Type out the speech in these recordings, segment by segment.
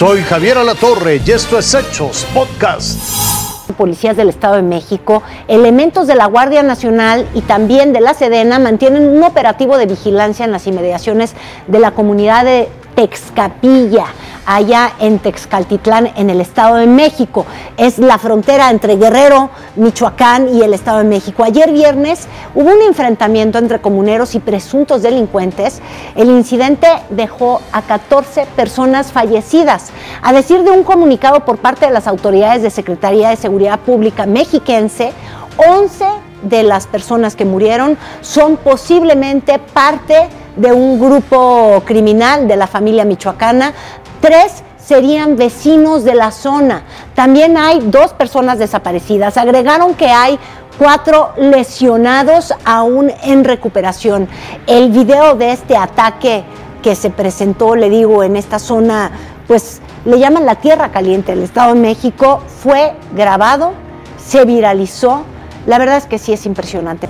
Soy Javier Alatorre y esto es Hechos Podcast. Policías del Estado de México, elementos de la Guardia Nacional y también de la Sedena mantienen un operativo de vigilancia en las inmediaciones de la comunidad de Texcapilla allá en Texcaltitlán, en el Estado de México. Es la frontera entre Guerrero, Michoacán y el Estado de México. Ayer viernes hubo un enfrentamiento entre comuneros y presuntos delincuentes. El incidente dejó a 14 personas fallecidas. A decir de un comunicado por parte de las autoridades de Secretaría de Seguridad Pública mexiquense, 11 de las personas que murieron son posiblemente parte de un grupo criminal de la familia michoacana. Tres serían vecinos de la zona. También hay dos personas desaparecidas. Agregaron que hay cuatro lesionados aún en recuperación. El video de este ataque que se presentó, le digo, en esta zona, pues le llaman la Tierra Caliente del Estado de México, fue grabado, se viralizó. La verdad es que sí es impresionante.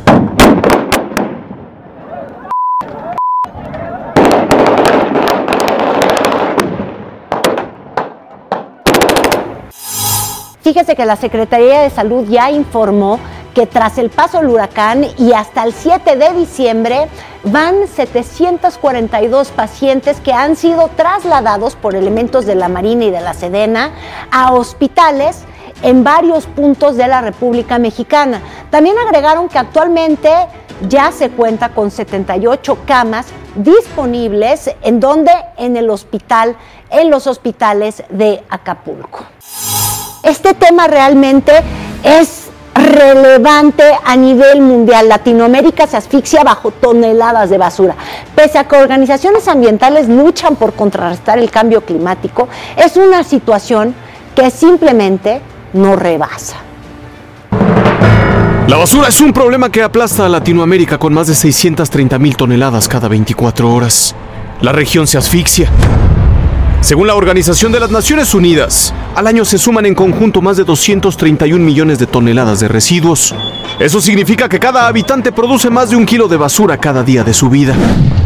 Fíjese que la Secretaría de Salud ya informó que tras el paso del huracán y hasta el 7 de diciembre van 742 pacientes que han sido trasladados por elementos de la Marina y de la Sedena a hospitales en varios puntos de la República Mexicana. También agregaron que actualmente ya se cuenta con 78 camas disponibles en donde en el hospital en los hospitales de Acapulco. Este tema realmente es relevante a nivel mundial. Latinoamérica se asfixia bajo toneladas de basura. Pese a que organizaciones ambientales luchan por contrarrestar el cambio climático, es una situación que simplemente no rebasa. La basura es un problema que aplasta a Latinoamérica con más de 630 mil toneladas cada 24 horas. La región se asfixia. Según la Organización de las Naciones Unidas, al año se suman en conjunto más de 231 millones de toneladas de residuos. Eso significa que cada habitante produce más de un kilo de basura cada día de su vida.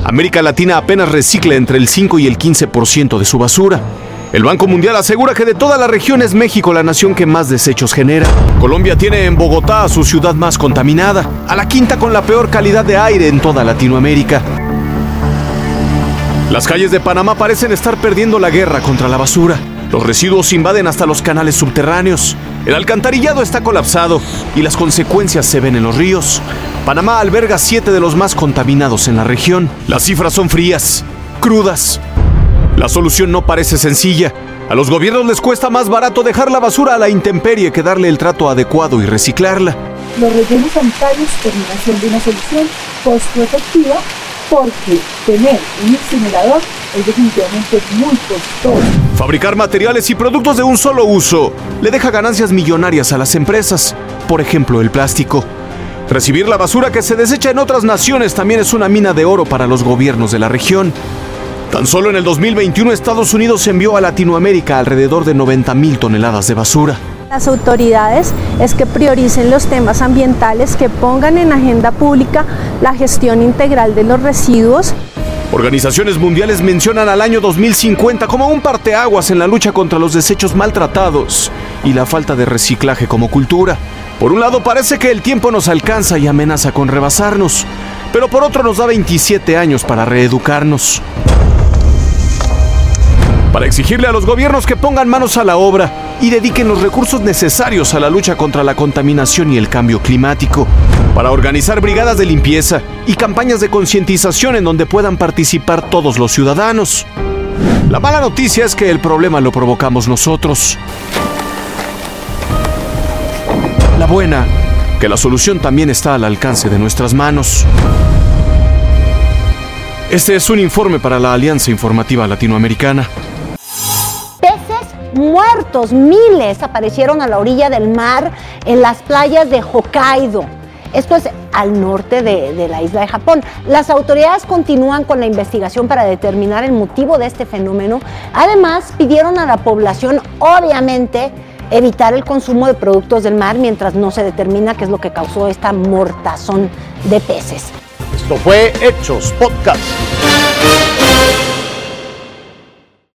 América Latina apenas recicla entre el 5 y el 15% de su basura. El Banco Mundial asegura que de toda la región es México la nación que más desechos genera. Colombia tiene en Bogotá su ciudad más contaminada, a la quinta con la peor calidad de aire en toda Latinoamérica. Las calles de Panamá parecen estar perdiendo la guerra contra la basura. Los residuos invaden hasta los canales subterráneos. El alcantarillado está colapsado y las consecuencias se ven en los ríos. Panamá alberga siete de los más contaminados en la región. Las cifras son frías, crudas. La solución no parece sencilla. A los gobiernos les cuesta más barato dejar la basura a la intemperie que darle el trato adecuado y reciclarla. Los rellenos sanitarios terminan siendo una solución costo efectiva porque tener un incinerador es definitivamente muy costoso. Fabricar materiales y productos de un solo uso le deja ganancias millonarias a las empresas, por ejemplo el plástico. Recibir la basura que se desecha en otras naciones también es una mina de oro para los gobiernos de la región. Tan solo en el 2021 Estados Unidos envió a Latinoamérica alrededor de 90 mil toneladas de basura. Las autoridades es que prioricen los temas ambientales, que pongan en agenda pública la gestión integral de los residuos. Organizaciones mundiales mencionan al año 2050 como un parteaguas en la lucha contra los desechos maltratados y la falta de reciclaje como cultura. Por un lado parece que el tiempo nos alcanza y amenaza con rebasarnos, pero por otro nos da 27 años para reeducarnos para exigirle a los gobiernos que pongan manos a la obra y dediquen los recursos necesarios a la lucha contra la contaminación y el cambio climático, para organizar brigadas de limpieza y campañas de concientización en donde puedan participar todos los ciudadanos. La mala noticia es que el problema lo provocamos nosotros. La buena, que la solución también está al alcance de nuestras manos. Este es un informe para la Alianza Informativa Latinoamericana muertos, miles aparecieron a la orilla del mar en las playas de Hokkaido. Esto es al norte de, la isla de Japón. Las autoridades continúan con la investigación para determinar el motivo de este fenómeno. Además, pidieron a la población, obviamente, evitar el consumo de productos del mar mientras no se determina qué es lo que causó esta mortazón de peces. Esto fue Hechos Podcast.